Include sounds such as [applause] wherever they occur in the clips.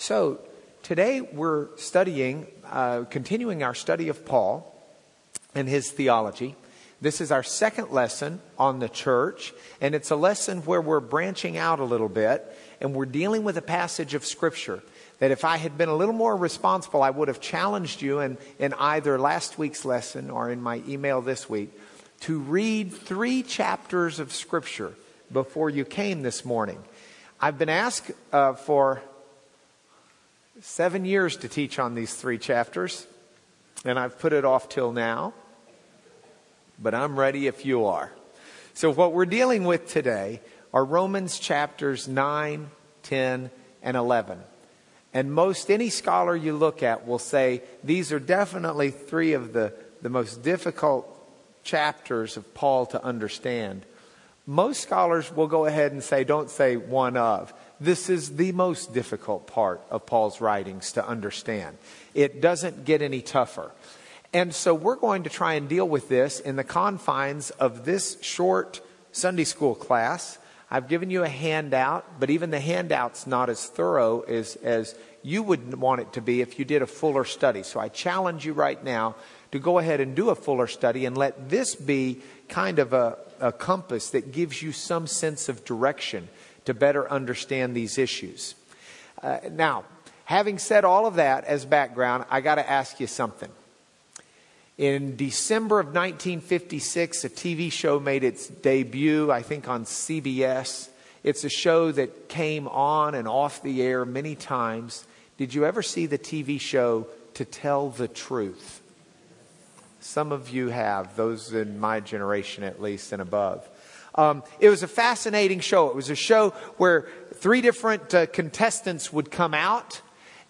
So, today we're studying, uh, continuing our study of Paul and his theology. This is our second lesson on the church, and it's a lesson where we're branching out a little bit and we're dealing with a passage of Scripture that if I had been a little more responsible, I would have challenged you in, in either last week's lesson or in my email this week to read three chapters of Scripture before you came this morning. I've been asked uh, for seven years to teach on these three chapters, and I've put it off till now, but I'm ready if you are. So, what we're dealing with today are Romans chapters 9, 10, and 11. And most any scholar you look at will say these are definitely three of the, the most difficult chapters of Paul to understand. Most scholars will go ahead and say, don't say one of. This is the most difficult part of Paul's writings to understand. It doesn't get any tougher. And so we're going to try and deal with this in the confines of this short Sunday school class. I've given you a handout, but even the handout's not as thorough as, as you would want it to be if you did a fuller study. So I challenge you right now to go ahead and do a fuller study and let this be kind of a, a compass that gives you some sense of direction to better understand these issues. Uh, now, having said all of that as background, I got to ask you something. In December of 1956, a TV show made its debut, I think, on CBS. It's a show that came on and off the air many times. Did you ever see the TV show To Tell the Truth? Some of you have, those in my generation at least and above. Um, it was a fascinating show. It was a show where three different uh, contestants would come out,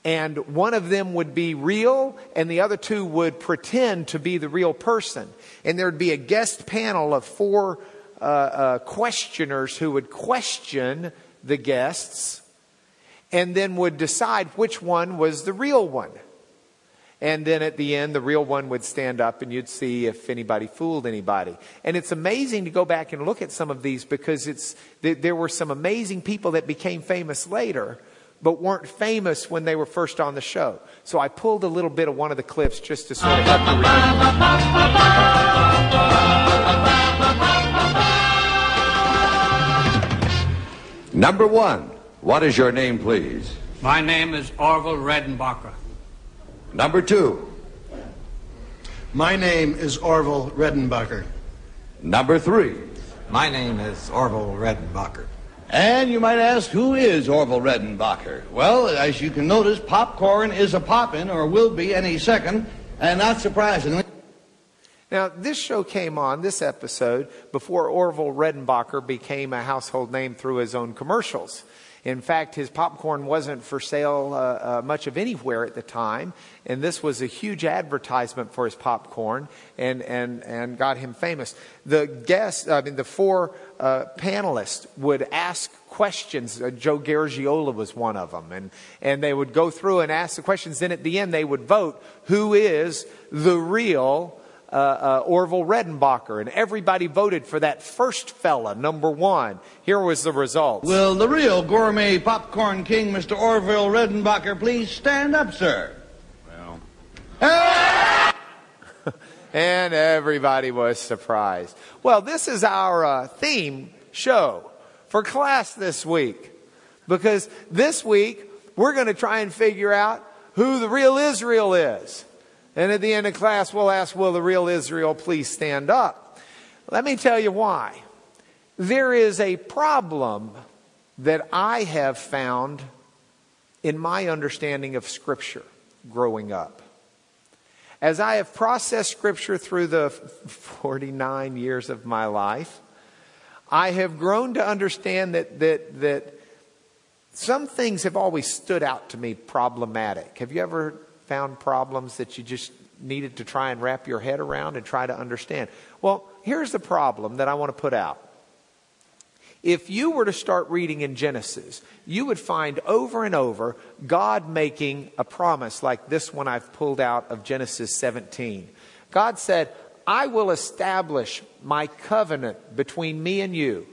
and one of them would be real, and the other two would pretend to be the real person. And there would be a guest panel of four uh, uh, questioners who would question the guests and then would decide which one was the real one. And then at the end, the real one would stand up and you'd see if anybody fooled anybody. And it's amazing to go back and look at some of these because it's, there were some amazing people that became famous later, but weren't famous when they were first on the show. So I pulled a little bit of one of the clips just to sort of help you Number one, what is your name, please? My name is Orville Redenbacher. Number two. My name is Orville Redenbacher. Number three. My name is Orville Redenbacher. And you might ask, who is Orville Redenbacher? Well, as you can notice, popcorn is a poppin', or will be any second, and not surprisingly. Now, this show came on, this episode, before Orville Redenbacher became a household name through his own commercials. In fact, his popcorn wasn't for sale uh, uh, much of anywhere at the time, and this was a huge advertisement for his popcorn and, and, and got him famous. The guests, I mean, the four uh, panelists would ask questions. Uh, Joe Garagiola was one of them, and, and they would go through and ask the questions. Then at the end, they would vote who is the real uh, uh, Orville Redenbacher, and everybody voted for that first fella, number one. Here was the result. Will the real gourmet popcorn king, Mr. Orville Redenbacher, please stand up, sir? Well. [laughs] and everybody was surprised. Well, this is our uh, theme show for class this week. Because this week, we're going to try and figure out who the real Israel is. And at the end of class, we'll ask, Will the real Israel please stand up? Let me tell you why. There is a problem that I have found in my understanding of Scripture growing up. As I have processed Scripture through the 49 years of my life, I have grown to understand that, that, that some things have always stood out to me problematic. Have you ever found problems that you just needed to try and wrap your head around and try to understand. Well, here's the problem that I want to put out. If you were to start reading in Genesis, you would find over and over God making a promise like this one I've pulled out of Genesis 17. God said, I will establish my covenant between me and you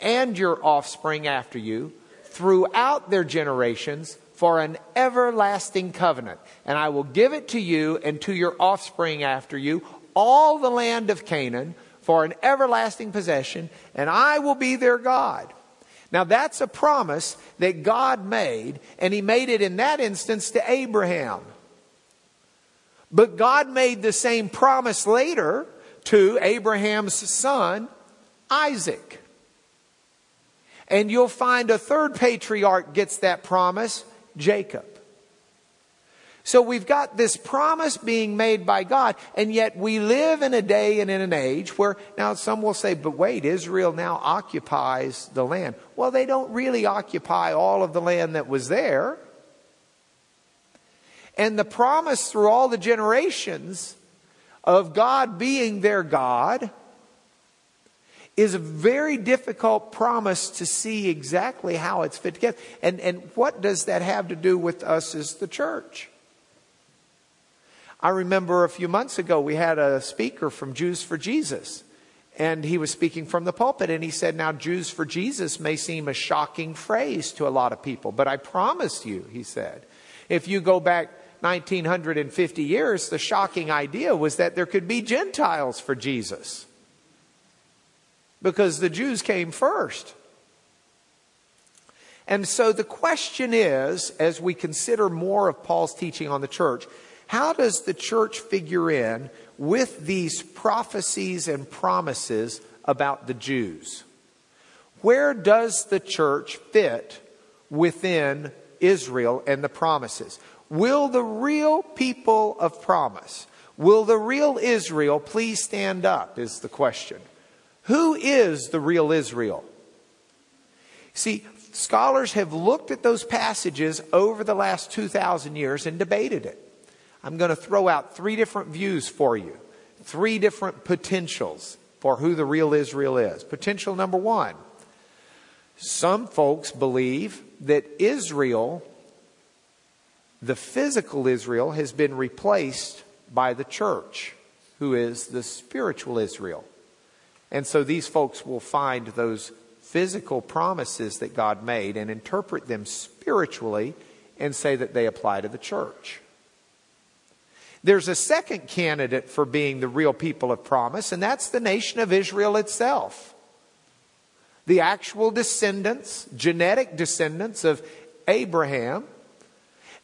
and your offspring after you throughout their generations for an everlasting covenant. And I will give it to you and to your offspring after you, all the land of Canaan, for an everlasting possession, and I will be their God. Now that's a promise that God made, and He made it in that instance to Abraham. But God made the same promise later to Abraham's son, Isaac. And you'll find a third patriarch gets that promise, Jacob. So we've got this promise being made by God, and yet we live in a day and in an age where, now some will say, but wait, Israel now occupies the land. Well, they don't really occupy all of the land that was there. And the promise through all the generations of God being their God is a very difficult promise to see exactly how it's fit together. And, and what does that have to do with us as the church? I remember a few months ago we had a speaker from Jews for Jesus. And he was speaking from the pulpit and he said, Now, Jews for Jesus may seem a shocking phrase to a lot of people, but I promise you, he said, if you go back 1950 years, the shocking idea was that there could be Gentiles for Jesus. Because the Jews came first. And so the question is, as we consider more of Paul's teaching on the church, how does the church figure in with these prophecies and promises about the Jews? Where does the church fit within Israel and the promises? Will the real people of promise, will the real Israel please stand up? Is the question. Who is the real Israel? See, scholars have looked at those passages over the last 2,000 years and debated it. I'm going to throw out three different views for you, three different potentials for who the real Israel is. Potential number one some folks believe that Israel the physical Israel has been replaced by the church, who is the spiritual Israel. And so these folks will find those physical promises that God made and interpret them spiritually and say that they apply to the church. There's a second candidate for being the real people of promise, and that's the nation of Israel itself. The actual descendants, genetic descendants of Abraham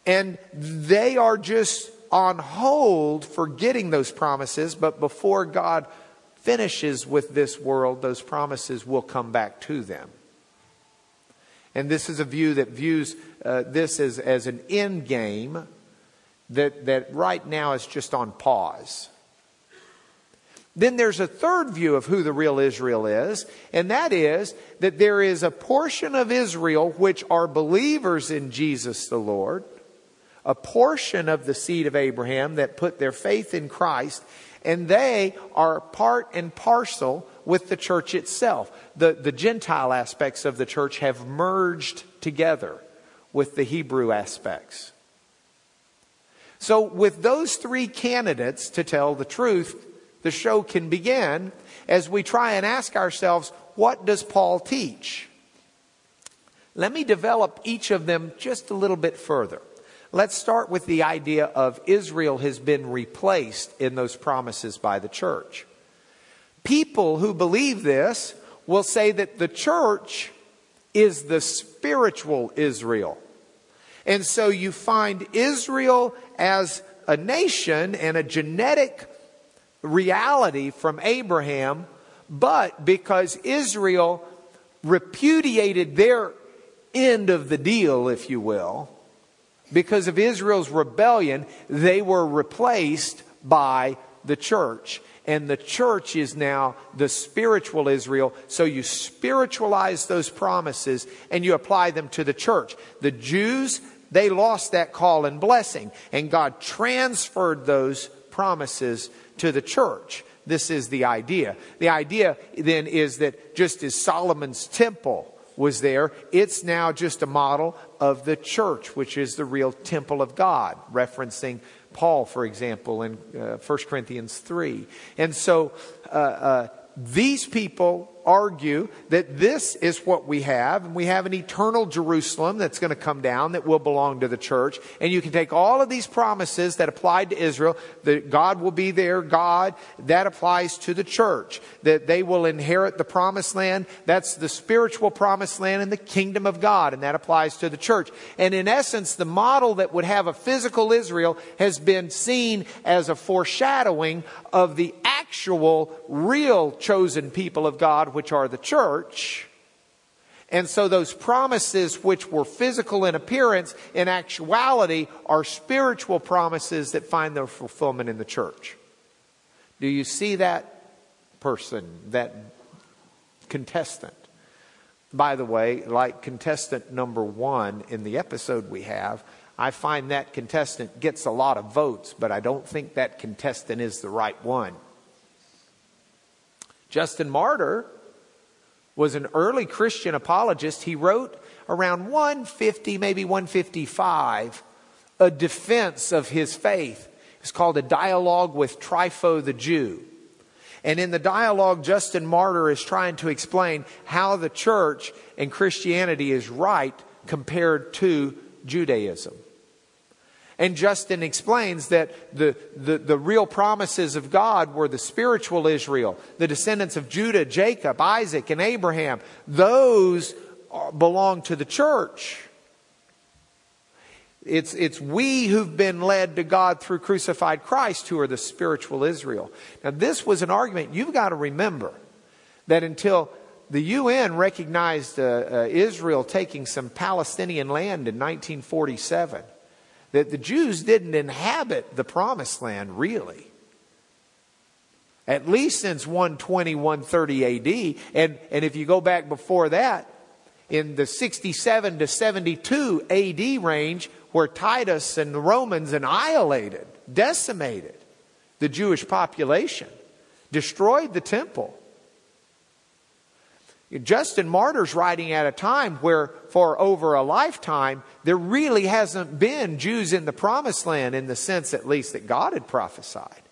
and they are just on hold for getting those promises, but before God finishes with this world, those promises will come back to them. And this is a view that views uh, this as, as an end game that, that right now is just on pause. Then there's a third view of who the real Israel is, and that is that there is a portion of Israel which are believers in Jesus the Lord, a portion of the seed of Abraham that put their faith in Christ, and they are part and parcel with the church itself. The, the Gentile aspects of the church have merged together with the Hebrew aspects. So, with those three candidates, to tell the truth, the show can begin as we try and ask ourselves, what does Paul teach? Let me develop each of them just a little bit further. Let's start with the idea of Israel has been replaced in those promises by the church. People who believe this will say that the church is the spiritual Israel. And so you find Israel as a nation and a genetic reality from Abraham, but because Israel repudiated their end of the deal, if you will, because of Israel's rebellion, they were replaced by the church. And the church is now the spiritual Israel. So you spiritualize those promises and you apply them to the church. The Jews, they lost that call and blessing. And God transferred those promises to the church. This is the idea. The idea then is that just as Solomon's temple was there. It's now just a model of the church, which is the real temple of God, referencing Paul, for example, in uh, 1 Corinthians 3. And so uh, uh, these people argue that this is what we have, and we have an eternal Jerusalem that's going to come down that will belong to the church. And you can take all of these promises that applied to Israel, that God will be their God, that applies to the church, that they will inherit the promised land. That's the spiritual promised land in the kingdom of God, and that applies to the church. And in essence, the model that would have a physical Israel has been seen as a foreshadowing of the actual, real chosen people of God, which are the church. And so those promises, which were physical in appearance, in actuality are spiritual promises that find their fulfillment in the church. Do you see that person, that contestant? By the way, like contestant number one in the episode we have, I find that contestant gets a lot of votes, but I don't think that contestant is the right one. Justin Martyr was an early Christian apologist. He wrote around 150, maybe 155, a defense of his faith. It's called a dialogue with Trypho the Jew. And in the dialogue, Justin Martyr is trying to explain how the church and Christianity is right compared to Judaism. And Justin explains that the, the, the, real promises of God were the spiritual Israel, the descendants of Judah, Jacob, Isaac, and Abraham. Those belong to the church. It's, it's we who've been led to God through crucified Christ who are the spiritual Israel. Now, this was an argument you've got to remember that until the UN recognized uh, uh, Israel taking some Palestinian land in 1947, that the Jews didn't inhabit the promised land really. At least since 120, 130 AD. And, and if you go back before that, in the 67 to 72 AD range, where Titus and the Romans annihilated, decimated the Jewish population, destroyed the temple. Justin Martyr's writing at a time where, for over a lifetime, there really hasn't been Jews in the promised land in the sense, at least, that God had prophesied.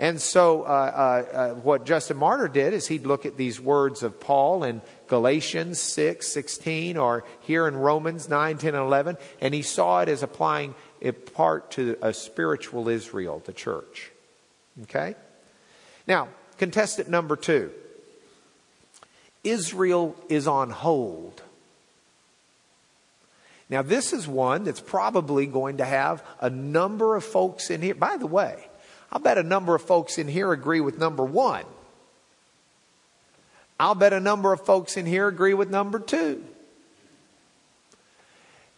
And so, uh, uh, uh, what Justin Martyr did is he'd look at these words of Paul in Galatians 6, 16, or here in Romans 9, 10, and 11, and he saw it as applying it part to a spiritual Israel, the church. Okay? Now, contestant number two. Israel is on hold. Now, this is one that's probably going to have a number of folks in here. By the way, I'll bet a number of folks in here agree with number one. I'll bet a number of folks in here agree with number two.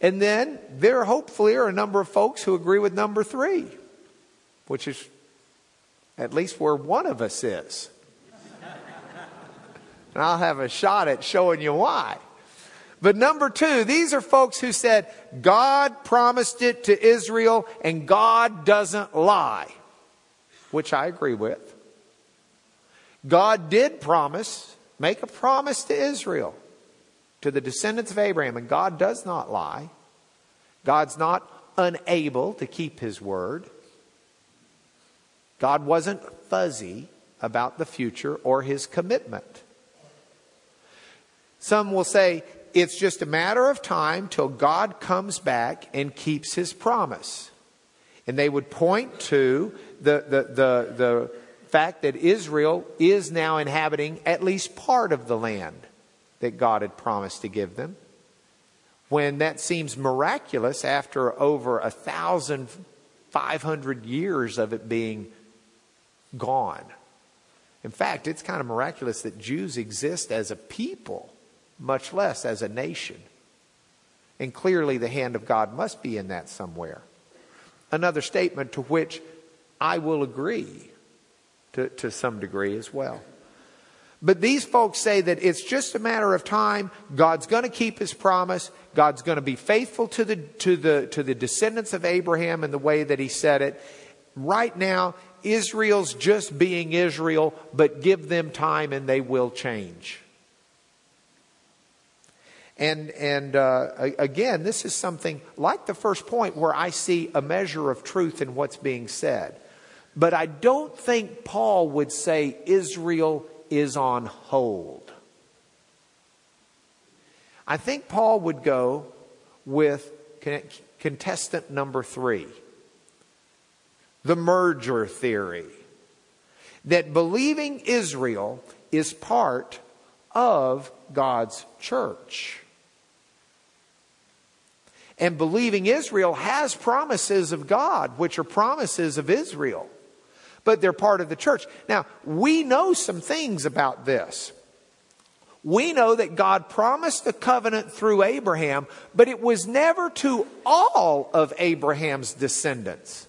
And then there hopefully are a number of folks who agree with number three, which is at least where one of us is. And I'll have a shot at showing you why. But number two, these are folks who said, God promised it to Israel and God doesn't lie, which I agree with. God did promise, make a promise to Israel, to the descendants of Abraham, and God does not lie. God's not unable to keep his word. God wasn't fuzzy about the future or his commitment. Some will say it's just a matter of time till God comes back and keeps his promise. And they would point to the, the, the, the fact that Israel is now inhabiting at least part of the land that God had promised to give them. When that seems miraculous after over a years of it being gone. In fact, it's kind of miraculous that Jews exist as a people much less as a nation. And clearly, the hand of God must be in that somewhere. Another statement to which I will agree to, to some degree as well. But these folks say that it's just a matter of time. God's going to keep his promise. God's going to be faithful to the, to, the, to the descendants of Abraham in the way that he said it. Right now, Israel's just being Israel, but give them time and they will change. And, and uh, again, this is something like the first point where I see a measure of truth in what's being said. But I don't think Paul would say Israel is on hold. I think Paul would go with contestant number three the merger theory that believing Israel is part of God's church. And believing Israel has promises of God, which are promises of Israel, but they're part of the church. Now, we know some things about this. We know that God promised the covenant through Abraham, but it was never to all of Abraham's descendants.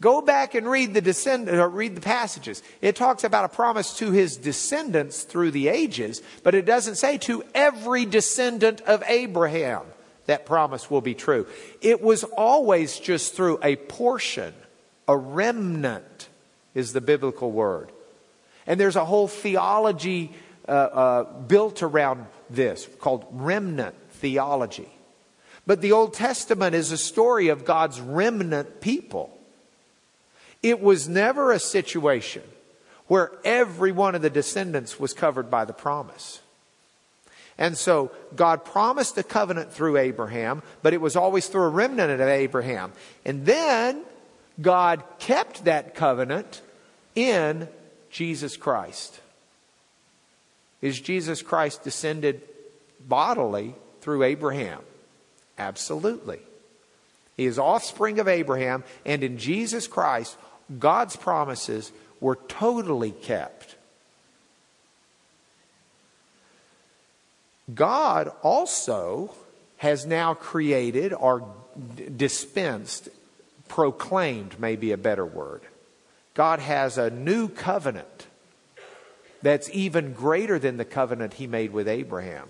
Go back and read the descend- or read the passages. It talks about a promise to his descendants through the ages, but it doesn't say to every descendant of Abraham that promise will be true. It was always just through a portion, a remnant is the biblical word. And there's a whole theology uh, uh, built around this called remnant theology. But the Old Testament is a story of God's remnant people. It was never a situation where every one of the descendants was covered by the promise. And so God promised a covenant through Abraham, but it was always through a remnant of Abraham. And then God kept that covenant in Jesus Christ. Is Jesus Christ descended bodily through Abraham? Absolutely. He is offspring of Abraham, and in Jesus Christ, God's promises were totally kept. God also has now created or dispensed, proclaimed may be a better word. God has a new covenant that's even greater than the covenant he made with Abraham.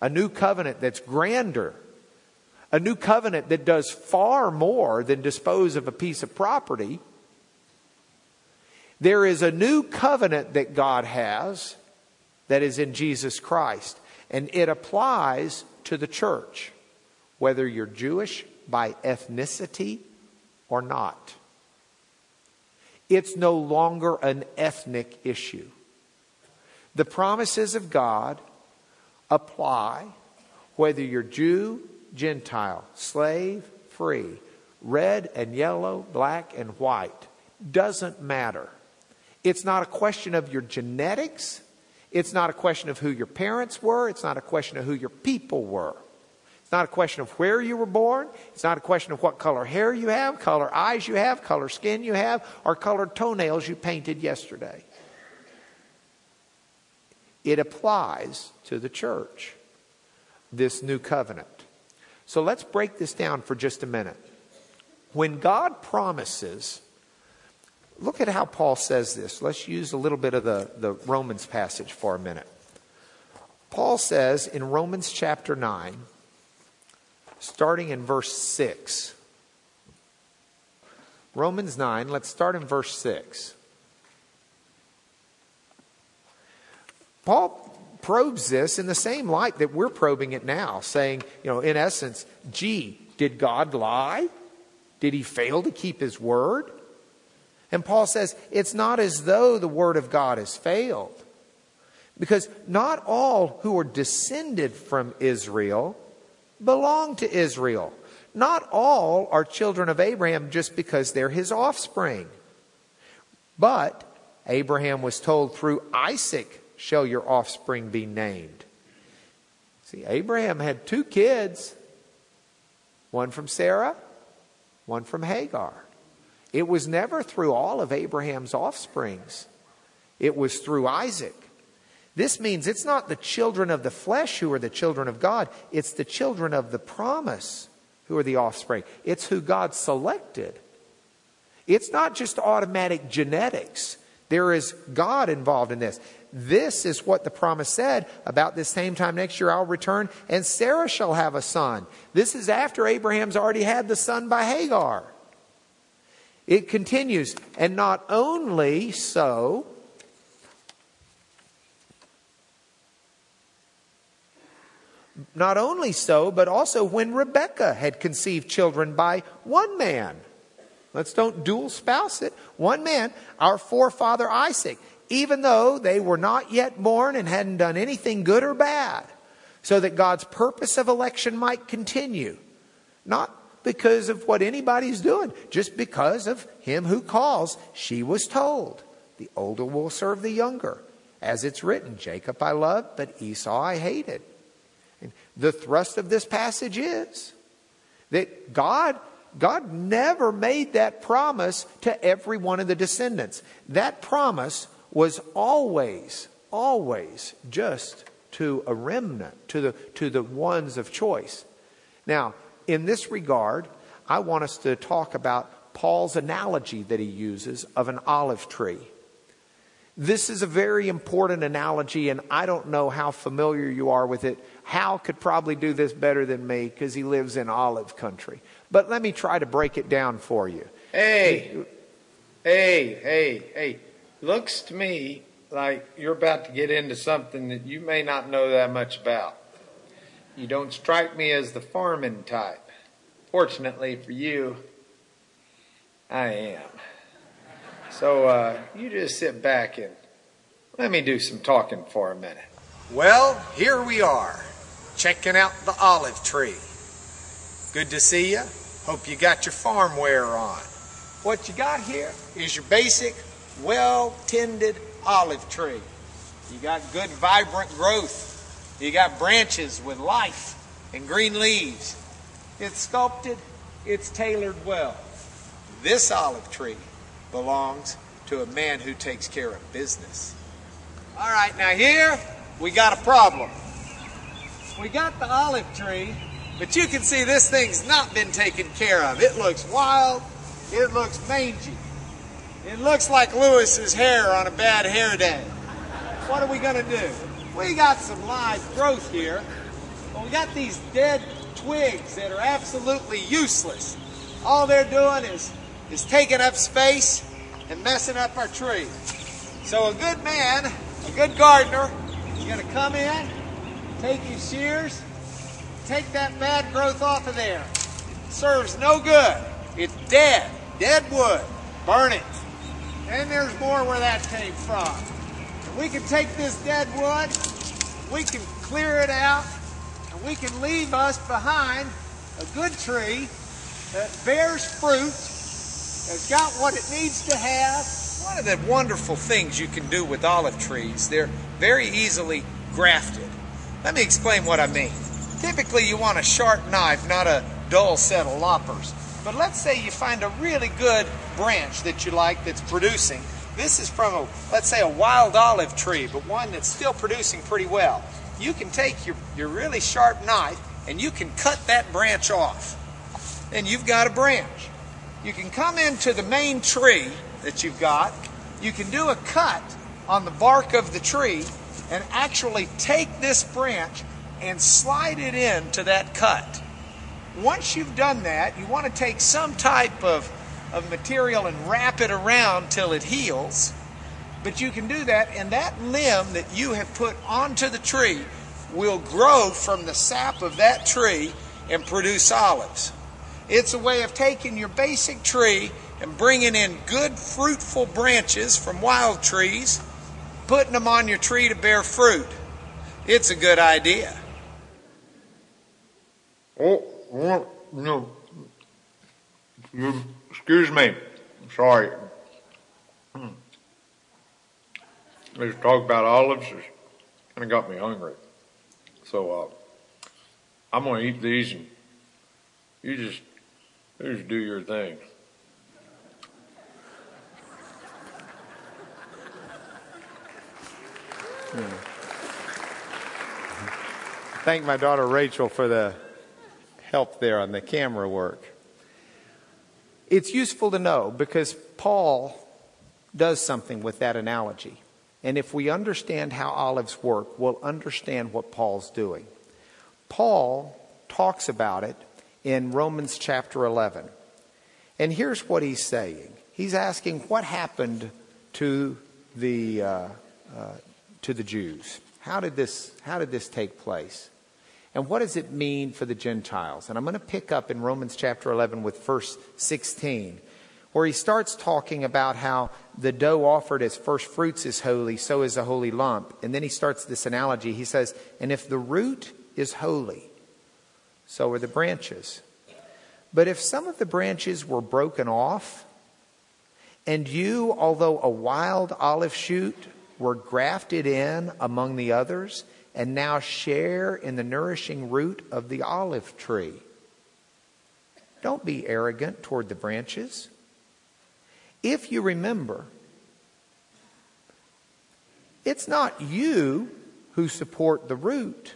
A new covenant that's grander. A new covenant that does far more than dispose of a piece of property there is a new covenant that God has that is in Jesus Christ, and it applies to the church, whether you're Jewish by ethnicity or not. It's no longer an ethnic issue. The promises of God apply whether you're Jew, Gentile, slave, free, red and yellow, black and white. Doesn't matter. It's not a question of your genetics. It's not a question of who your parents were. It's not a question of who your people were. It's not a question of where you were born. It's not a question of what color hair you have, color eyes you have, color skin you have, or colored toenails you painted yesterday. It applies to the church, this new covenant. So let's break this down for just a minute. When God promises Look at how Paul says this. Let's use a little bit of the, the Romans passage for a minute. Paul says in Romans chapter 9, starting in verse 6. Romans 9, let's start in verse 6. Paul probes this in the same light that we're probing it now, saying, you know, in essence, gee, did God lie? Did he fail to keep his word? And Paul says it's not as though the word of God has failed. Because not all who are descended from Israel belong to Israel. Not all are children of Abraham just because they're his offspring. But Abraham was told, through Isaac shall your offspring be named. See, Abraham had two kids one from Sarah, one from Hagar. It was never through all of Abraham's offsprings, it was through Isaac. This means it's not the children of the flesh who are the children of God, it's the children of the promise who are the offspring. It's who God selected. It's not just automatic genetics. There is God involved in this. This is what the promise said about this same time next year I'll return and Sarah shall have a son. This is after Abraham's already had the son by Hagar. It continues, and not only so, not only so, but also when Rebekah had conceived children by one man. Let's don't dual spouse it. One man, our forefather Isaac, even though they were not yet born and hadn't done anything good or bad, so that God's purpose of election might continue. Not because of what anybody's doing, just because of him who calls. She was told, the older will serve the younger. As it's written, Jacob I loved, but Esau I hated. And the thrust of this passage is that God God never made that promise to every one of the descendants. That promise was always, always just to a remnant, to the, to the ones of choice. Now, in this regard, I want us to talk about Paul's analogy that he uses of an olive tree. This is a very important analogy, and I don't know how familiar you are with it. Hal could probably do this better than me because he lives in olive country. But let me try to break it down for you. Hey, hey, hey, hey. Looks to me like you're about to get into something that you may not know that much about. You don't strike me as the farming type. Fortunately for you, I am. So uh, you just sit back and let me do some talking for a minute. Well, here we are, checking out the olive tree. Good to see you. Hope you got your farm wear on. What you got here is your basic, well tended olive tree. You got good, vibrant growth. You got branches with life and green leaves. It's sculpted, it's tailored well. This olive tree belongs to a man who takes care of business. All right, now here we got a problem. We got the olive tree but you can see this thing's not been taken care of. It looks wild. It looks mangy. It looks like Lewis's hair on a bad hair day. What are we going to do? We got some live growth here, but we got these dead twigs that are absolutely useless. All they're doing is, is taking up space and messing up our tree. So a good man, a good gardener, is going to come in, take his shears, Take that bad growth off of there. It serves no good. It's dead. Dead wood. Burn it. And there's more where that came from. We can take this dead wood, we can clear it out, and we can leave us behind a good tree that bears fruit, that's got what it needs to have. One of the wonderful things you can do with olive trees, they're very easily grafted. Let me explain what I mean. Typically you want a sharp knife, not a dull set of loppers. But let's say you find a really good branch that you like that's producing. This is from a, let's say a wild olive tree, but one that's still producing pretty well. You can take your, your really sharp knife and you can cut that branch off. And you've got a branch. You can come into the main tree that you've got. You can do a cut on the bark of the tree and actually take this branch and slide it into that cut. Once you've done that, you want to take some type of, of material and wrap it around till it heals. But you can do that, and that limb that you have put onto the tree will grow from the sap of that tree and produce olives. It's a way of taking your basic tree and bringing in good fruitful branches from wild trees, putting them on your tree to bear fruit. It's a good idea. Oh, no. Excuse me. I'm sorry. Hmm. Let's talk about olives. It's kind of got me hungry. So, uh, I'm going to eat these and you just, you just do your thing. Thank my daughter Rachel for the help there on the camera work. It's useful to know because Paul does something with that analogy. And if we understand how olives work, we'll understand what Paul's doing. Paul talks about it in Romans chapter 11. And here's what he's saying He's asking what happened to the, uh, uh, to the Jews. How did, this, how did this take place? And what does it mean for the Gentiles? And I'm going to pick up in Romans chapter 11 with verse 16, where he starts talking about how the dough offered as first fruits is holy, so is a holy lump. And then he starts this analogy. He says, And if the root is holy, so are the branches. But if some of the branches were broken off, and you, although a wild olive shoot, were grafted in among the others, and now share in the nourishing root of the olive tree. Don't be arrogant toward the branches. If you remember, it's not you who support the root,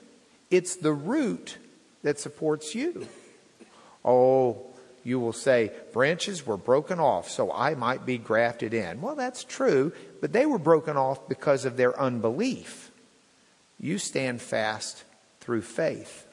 it's the root that supports you. Oh, you will say, branches were broken off so I might be grafted in. Well, that's true, but they were broken off because of their unbelief. You stand fast through faith.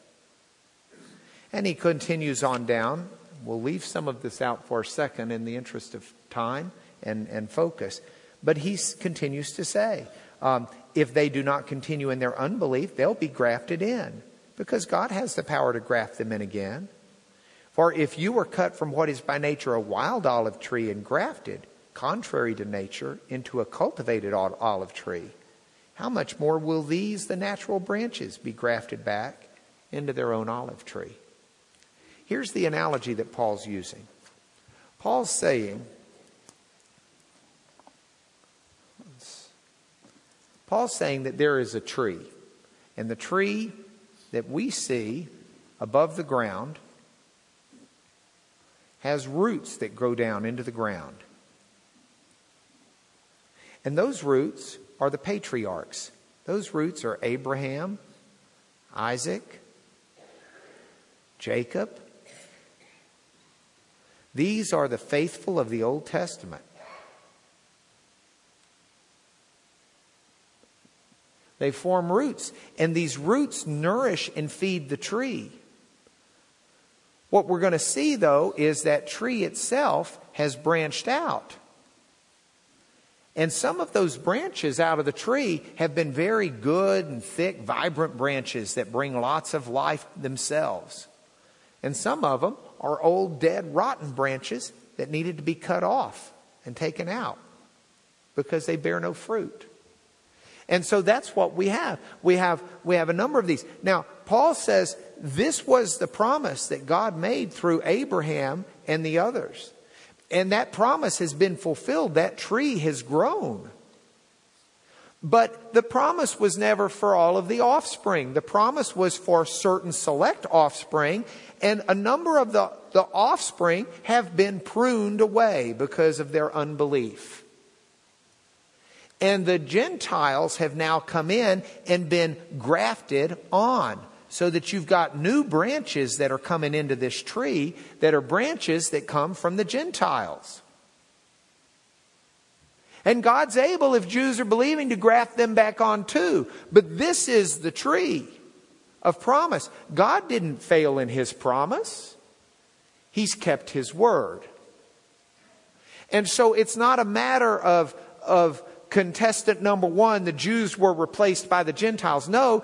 And he continues on down. We'll leave some of this out for a second in the interest of time and, and focus. But he continues to say, um, if they do not continue in their unbelief, they'll be grafted in because God has the power to graft them in again. For if you were cut from what is by nature a wild olive tree and grafted, contrary to nature, into a cultivated olive tree, how much more will these, the natural branches, be grafted back into their own olive tree? Here's the analogy that Paul's using. Paul's saying, Paul's saying that there is a tree, and the tree that we see above the ground has roots that grow down into the ground. And those roots are the patriarchs. Those roots are Abraham, Isaac, Jacob. These are the faithful of the Old Testament. They form roots, and these roots nourish and feed the tree. What we're going to see, though, is that tree itself has branched out. And some of those branches out of the tree have been very good and thick, vibrant branches that bring lots of life themselves. And some of them are old, dead, rotten branches that needed to be cut off and taken out because they bear no fruit. And so that's what we have. We have, we have a number of these. Now, Paul says this was the promise that God made through Abraham and the others. And that promise has been fulfilled. That tree has grown. But the promise was never for all of the offspring. The promise was for certain select offspring, and a number of the, the offspring have been pruned away because of their unbelief. And the Gentiles have now come in and been grafted on so that you've got new branches that are coming into this tree that are branches that come from the Gentiles. And God's able, if Jews are believing, to graft them back on too. But this is the tree of promise. God didn't fail in his promise, he's kept his word. And so it's not a matter of, of contestant number one, the Jews were replaced by the Gentiles. No,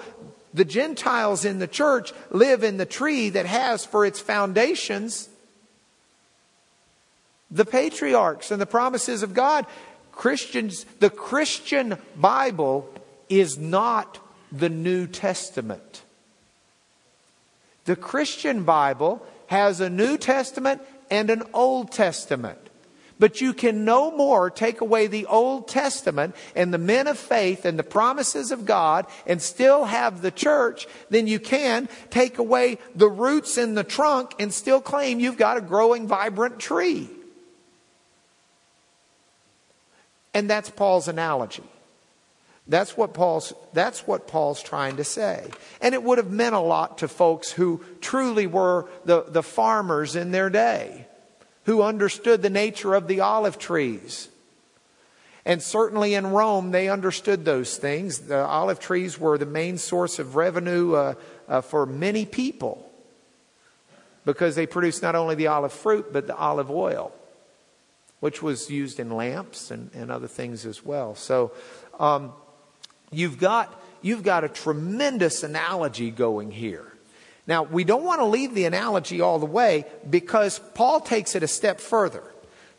the Gentiles in the church live in the tree that has for its foundations the patriarchs and the promises of God. Christians, the Christian Bible is not the New Testament. The Christian Bible has a New Testament and an Old Testament. But you can no more take away the Old Testament and the men of faith and the promises of God and still have the church than you can take away the roots in the trunk and still claim you've got a growing, vibrant tree. And that's Paul's analogy. That's what Paul's, that's what Paul's trying to say. And it would have meant a lot to folks who truly were the, the farmers in their day who understood the nature of the olive trees. And certainly in Rome, they understood those things. The olive trees were the main source of revenue uh, uh, for many people because they produced not only the olive fruit, but the olive oil, which was used in lamps and, and other things as well. So um, you've, got, you've got a tremendous analogy going here. Now, we don't want to leave the analogy all the way because Paul takes it a step further.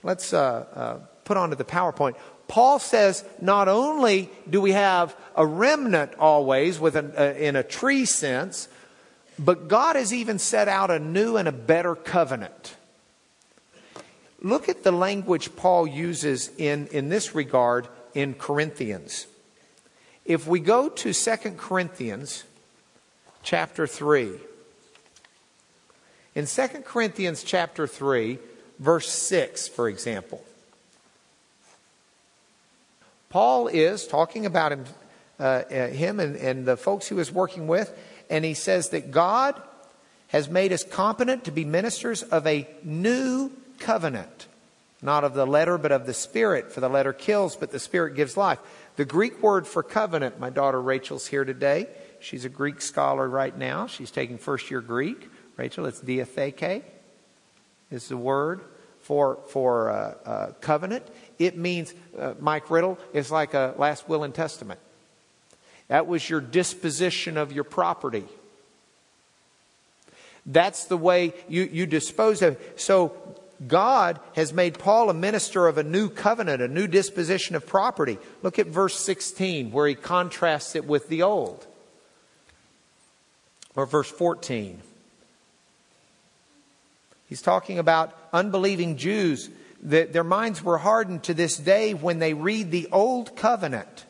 let's uh, uh, put onto the PowerPoint. Paul says not only do we have a remnant always with an, uh, in a tree sense, but God has even set out a new and a better covenant. Look at the language Paul uses in, in this regard in Corinthians. If we go to 2 Corinthians chapter 3, in 2 Corinthians chapter 3, verse 6, for example, Paul is talking about him, uh, uh, him and, and the folks he was working with, and he says that God has made us competent to be ministers of a new covenant, not of the letter, but of the Spirit. For the letter kills, but the Spirit gives life. The Greek word for covenant, my daughter Rachel's here today. She's a Greek scholar right now. She's taking first year Greek. Rachel, it's diatheke, is the word for, for uh, uh, covenant. It means, uh, Mike Riddle, it's like a last will and testament. That was your disposition of your property. That's the way you, you dispose of it. So God has made Paul a minister of a new covenant, a new disposition of property. Look at verse 16 where he contrasts it with the old. Or verse 14. He's talking about unbelieving Jews that their minds were hardened to this day when they read the old covenant.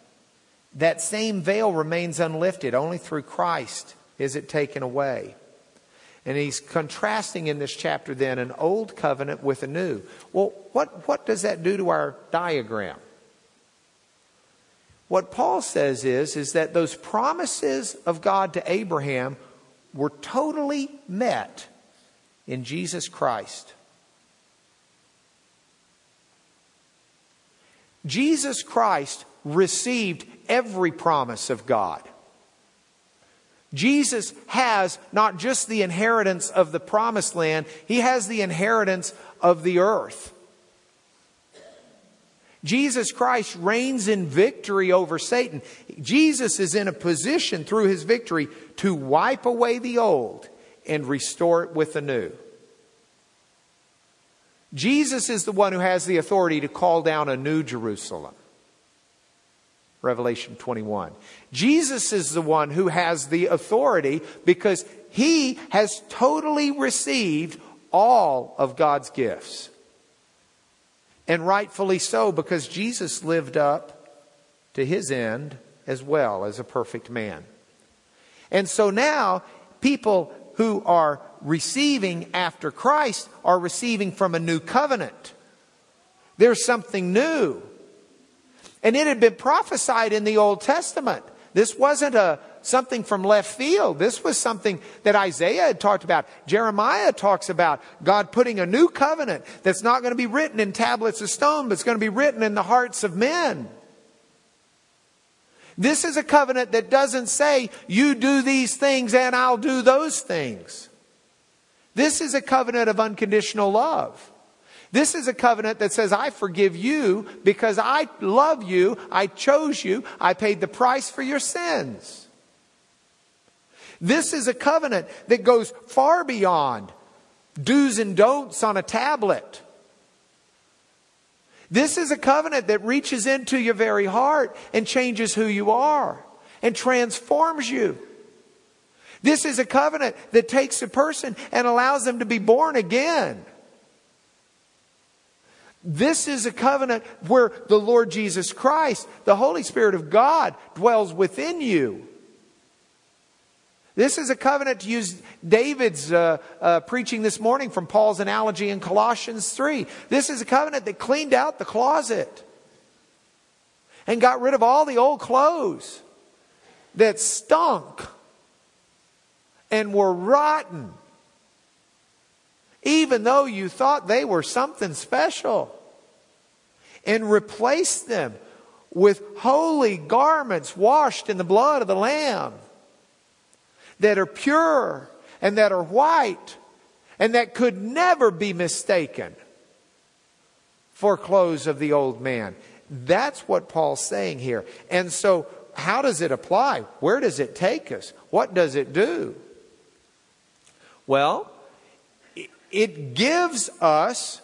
That same veil remains unlifted. Only through Christ is it taken away. And he's contrasting in this chapter then an old covenant with a new. Well, what, what does that do to our diagram? What Paul says is, is that those promises of God to Abraham were totally met in Jesus Christ. Jesus Christ received every promise of God. Jesus has not just the inheritance of the promised land, he has the inheritance of the earth. Jesus Christ reigns in victory over Satan. Jesus is in a position through his victory to wipe away the old and restore it with the new. Jesus is the one who has the authority to call down a new Jerusalem. Revelation 21. Jesus is the one who has the authority because he has totally received all of God's gifts. And rightfully so because Jesus lived up to his end as well as a perfect man. And so now people who are receiving after Christ are receiving from a new covenant. There's something new. And it had been prophesied in the Old Testament. This wasn't a something from left field. This was something that Isaiah had talked about. Jeremiah talks about God putting a new covenant that's not going to be written in tablets of stone, but it's going to be written in the hearts of men. This is a covenant that doesn't say, you do these things and I'll do those things. This is a covenant of unconditional love. This is a covenant that says, I forgive you because I love you, I chose you, I paid the price for your sins. This is a covenant that goes far beyond do's and don'ts on a tablet. This is a covenant that reaches into your very heart and changes who you are and transforms you. This is a covenant that takes a person and allows them to be born again. This is a covenant where the Lord Jesus Christ, the Holy Spirit of God, dwells within you. This is a covenant to use David's uh, uh, preaching this morning from Paul's analogy in Colossians 3. This is a covenant that cleaned out the closet and got rid of all the old clothes that stunk and were rotten even though you thought they were something special, and replaced them with holy garments washed in the blood of the Lamb that are pure and that are white and that could never be mistaken for clothes of the old man. That's what Paul's saying here. And so, how does it apply? Where does it take us? What does it do? Well, it gives us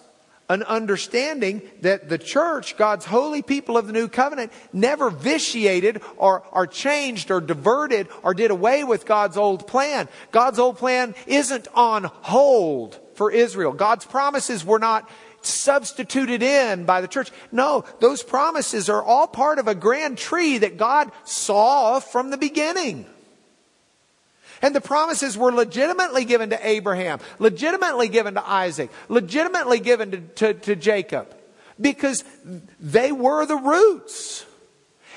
an understanding that the church, God's holy people of the new covenant, never vitiated or, or changed or diverted or did away with God's old plan. God's old plan isn't on hold for Israel. God's promises were not substituted in by the church. No, those promises are all part of a grand tree that God saw from the beginning. And the promises were legitimately given to Abraham, legitimately given to Isaac, legitimately given to, to, to Jacob, because they were the roots.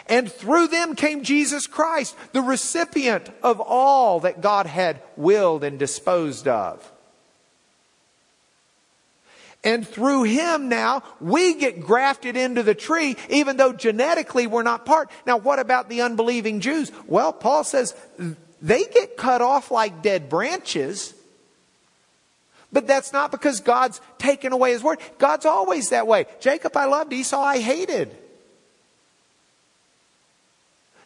And through them came Jesus Christ, the recipient of all that God had willed and disposed of. And through him now, we get grafted into the tree, even though genetically we're not part. Now, what about the unbelieving Jews? Well, Paul says they get cut off like dead branches. But that's not because God's taken away his word. God's always that way. Jacob I loved, Esau I hated.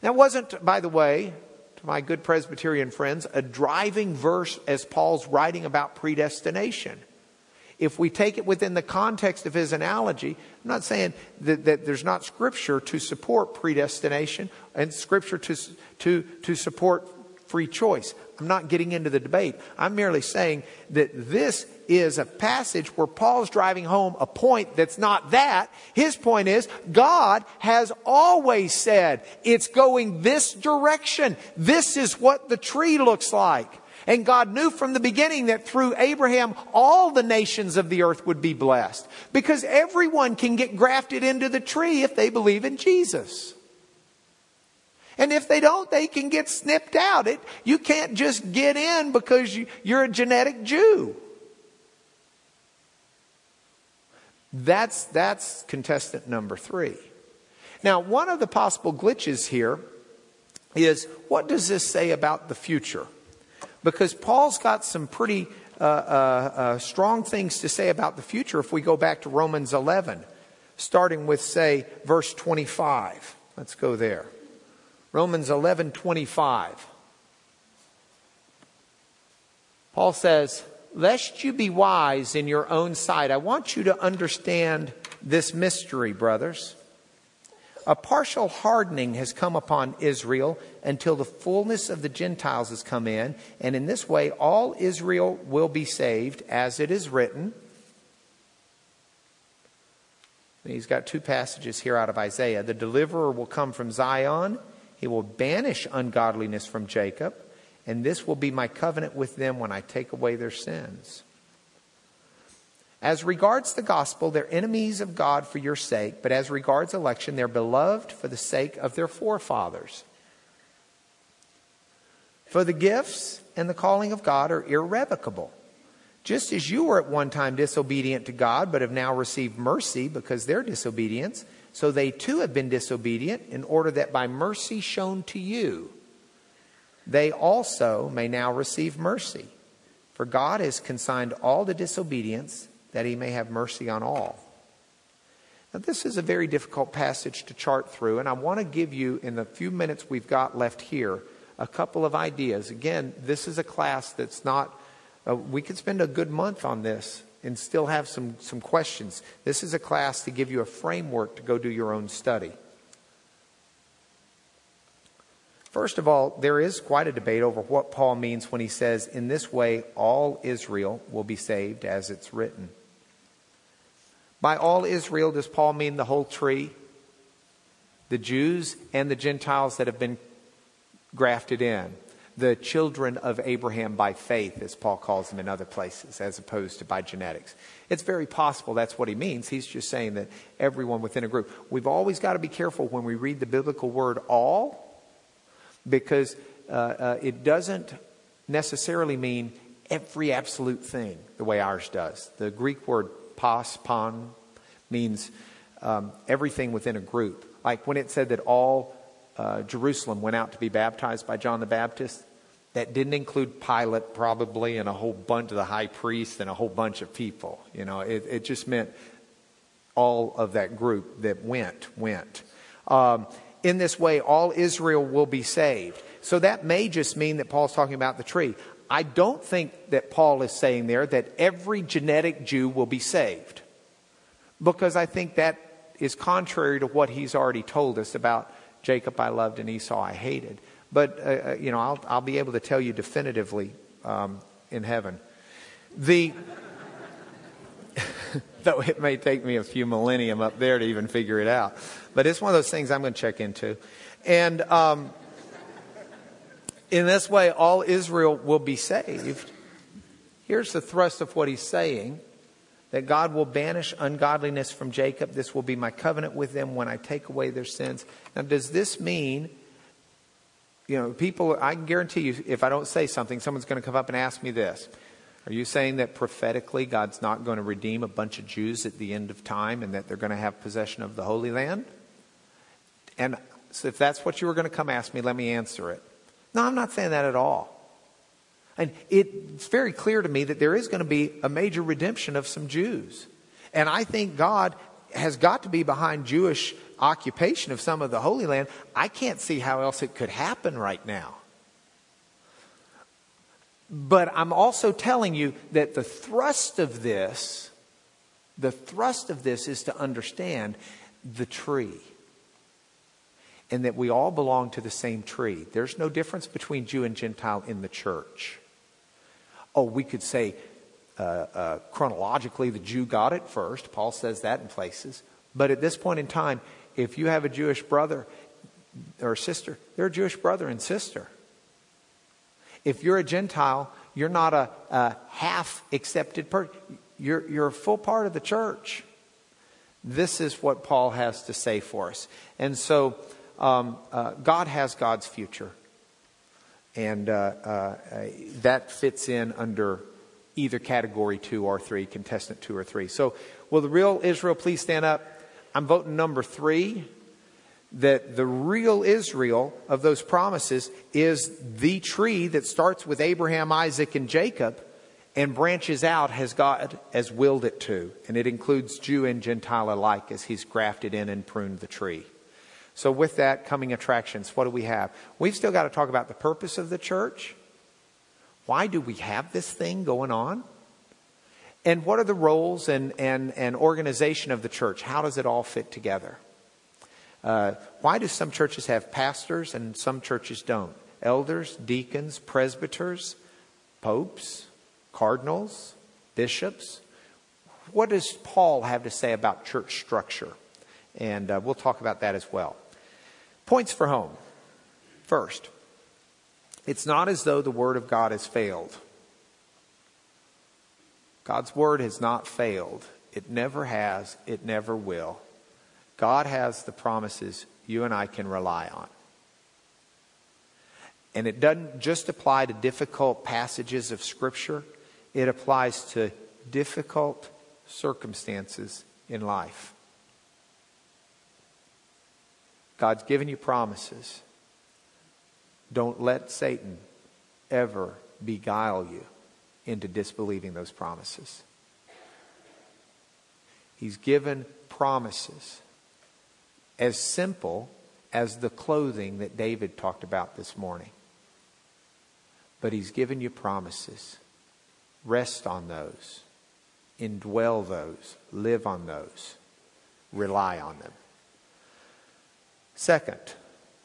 That wasn't, by the way, to my good Presbyterian friends, a driving verse as Paul's writing about predestination. If we take it within the context of his analogy, I'm not saying that, that there's not scripture to support predestination and scripture to, to, to support free choice. I'm not getting into the debate. I'm merely saying that this is a passage where Paul's driving home a point that's not that. His point is God has always said it's going this direction. This is what the tree looks like. And God knew from the beginning that through Abraham, all the nations of the earth would be blessed. Because everyone can get grafted into the tree if they believe in Jesus. And if they don't, they can get snipped out. It, you can't just get in because you, you're a genetic Jew. That's, that's contestant number three. Now, one of the possible glitches here is what does this say about the future? Because Paul's got some pretty uh, uh, uh, strong things to say about the future if we go back to Romans 11, starting with, say, verse 25. Let's go there. Romans 11:25. Paul says, "Lest you be wise in your own sight." I want you to understand this mystery, brothers. A partial hardening has come upon Israel until the fullness of the Gentiles has come in, and in this way all Israel will be saved, as it is written. He's got two passages here out of Isaiah. The deliverer will come from Zion he will banish ungodliness from Jacob, and this will be my covenant with them when I take away their sins. As regards the gospel, they're enemies of God for your sake, but as regards election, they're beloved for the sake of their forefathers. For the gifts and the calling of God are irrevocable. Just as you were at one time disobedient to God, but have now received mercy because their disobedience, so they too have been disobedient, in order that by mercy shown to you, they also may now receive mercy. For God has consigned all to disobedience, that he may have mercy on all. Now, this is a very difficult passage to chart through, and I want to give you, in the few minutes we've got left here, a couple of ideas. Again, this is a class that's not, uh, we could spend a good month on this and still have some, some questions. This is a class to give you a framework to go do your own study. First of all, there is quite a debate over what Paul means when he says, In this way, all Israel will be saved, as it's written. By all Israel, does Paul mean the whole tree? The Jews and the Gentiles that have been grafted in the children of Abraham by faith, as Paul calls them in other places, as opposed to by genetics. It's very possible that's what he means. He's just saying that everyone within a group. We've always got to be careful when we read the biblical word all, because uh, uh, it doesn't necessarily mean every absolute thing the way ours does. The Greek word pas, pan, means um, everything within a group. Like when it said that all uh, Jerusalem went out to be baptized by John the Baptist, that didn't include Pilate probably and a whole bunch of the high priest and a whole bunch of people. You know, it, it just meant all of that group that went, went. Um, in this way, all Israel will be saved. So that may just mean that Paul's talking about the tree. I don't think that Paul is saying there that every genetic Jew will be saved. because I think that is contrary to what he's already told us about Jacob I loved and Esau I hated. But, uh, uh, you know, I'll, I'll be able to tell you definitively um, in heaven. The, [laughs] though it may take me a few millennium up there to even figure it out. But it's one of those things I'm going to check into. And um, in this way, all Israel will be saved. Here's the thrust of what he's saying that God will banish ungodliness from Jacob. This will be my covenant with them when I take away their sins. Now, does this mean, you know, people, I guarantee you, if I don't say something, someone's going to come up and ask me this. Are you saying that prophetically God's not going to redeem a bunch of Jews at the end of time and that they're going to have possession of the Holy Land? And so if that's what you were going to come ask me, let me answer it. No, I'm not saying that at all. And it's very clear to me that there is going to be a major redemption of some Jews. And I think God has got to be behind Jewish occupation of some of the Holy Land. I can't see how else it could happen right now. But I'm also telling you that the thrust of this, the thrust of this is to understand the tree. And that we all belong to the same tree. There's no difference between Jew and Gentile in the church. Oh, we could say uh, uh, chronologically the Jew got it first. Paul says that in places. But at this point in time, if you have a Jewish brother or sister, they're a Jewish brother and sister. If you're a Gentile, you're not a, a half accepted person. You're, you're a full part of the church. This is what Paul has to say for us. And so um, uh, God has God's future. And uh, uh, that fits in under either category two or three, contestant two or three. So, will the real Israel please stand up? I'm voting number three that the real Israel of those promises is the tree that starts with Abraham, Isaac, and Jacob and branches out as God has willed it to. And it includes Jew and Gentile alike as he's grafted in and pruned the tree. So, with that coming attractions, what do we have? We've still got to talk about the purpose of the church. Why do we have this thing going on? And what are the roles and, and, and organization of the church? How does it all fit together? Uh, why do some churches have pastors and some churches don't? Elders, deacons, presbyters, popes, cardinals, bishops. What does Paul have to say about church structure? And uh, we'll talk about that as well. Points for home. First, it's not as though the Word of God has failed. God's Word has not failed. It never has. It never will. God has the promises you and I can rely on. And it doesn't just apply to difficult passages of Scripture, it applies to difficult circumstances in life. God's given you promises. Don't let Satan ever beguile you into disbelieving those promises. He's given promises as simple as the clothing that David talked about this morning. But he's given you promises. Rest on those, indwell those, live on those, rely on them. Second,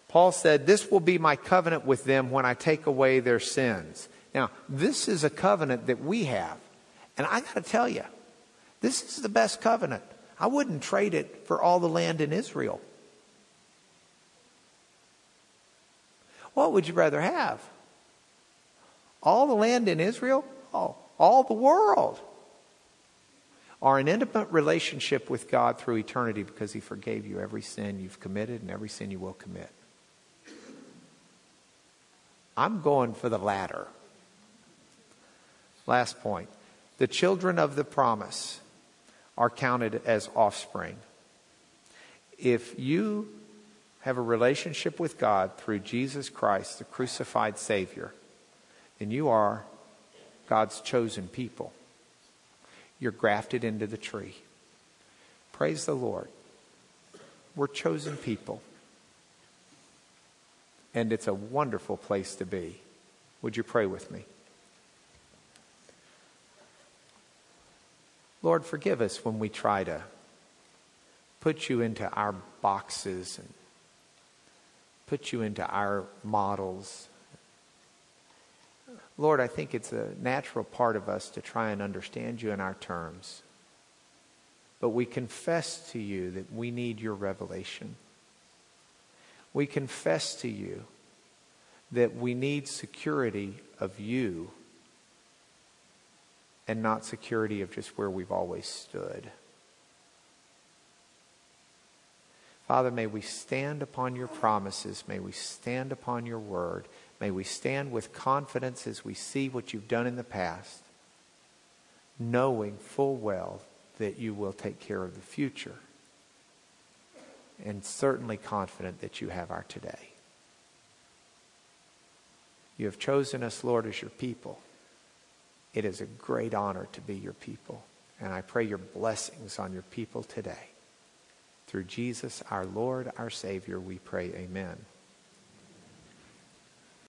Paul said, This will be my covenant with them when I take away their sins. Now, this is a covenant that we have. And I got to tell you, this is the best covenant. I wouldn't trade it for all the land in Israel. What would you rather have? All the land in Israel? Oh, all the world are an intimate relationship with God through eternity because He forgave you every sin you've committed and every sin you will commit. I'm going for the latter. Last point. The children of the promise are counted as offspring. If you have a relationship with God through Jesus Christ, the crucified Savior, then you are God's chosen people. You're grafted into the tree. Praise the Lord. We're chosen people. And it's a wonderful place to be. Would you pray with me? Lord, forgive us when we try to put you into our boxes and put you into our models. Lord, I think it's a natural part of us to try and understand you in our terms. But we confess to you that we need your revelation. We confess to you that we need security of you and not security of just where we've always stood. Father, may we stand upon your promises. May we stand upon your word. May we stand with confidence as we see what you've done in the past, knowing full well that you will take care of the future, and certainly confident that you have our today. You have chosen us, Lord, as your people. It is a great honor to be your people. And I pray your blessings on your people today. Through Jesus, our Lord, our Savior, we pray, Amen.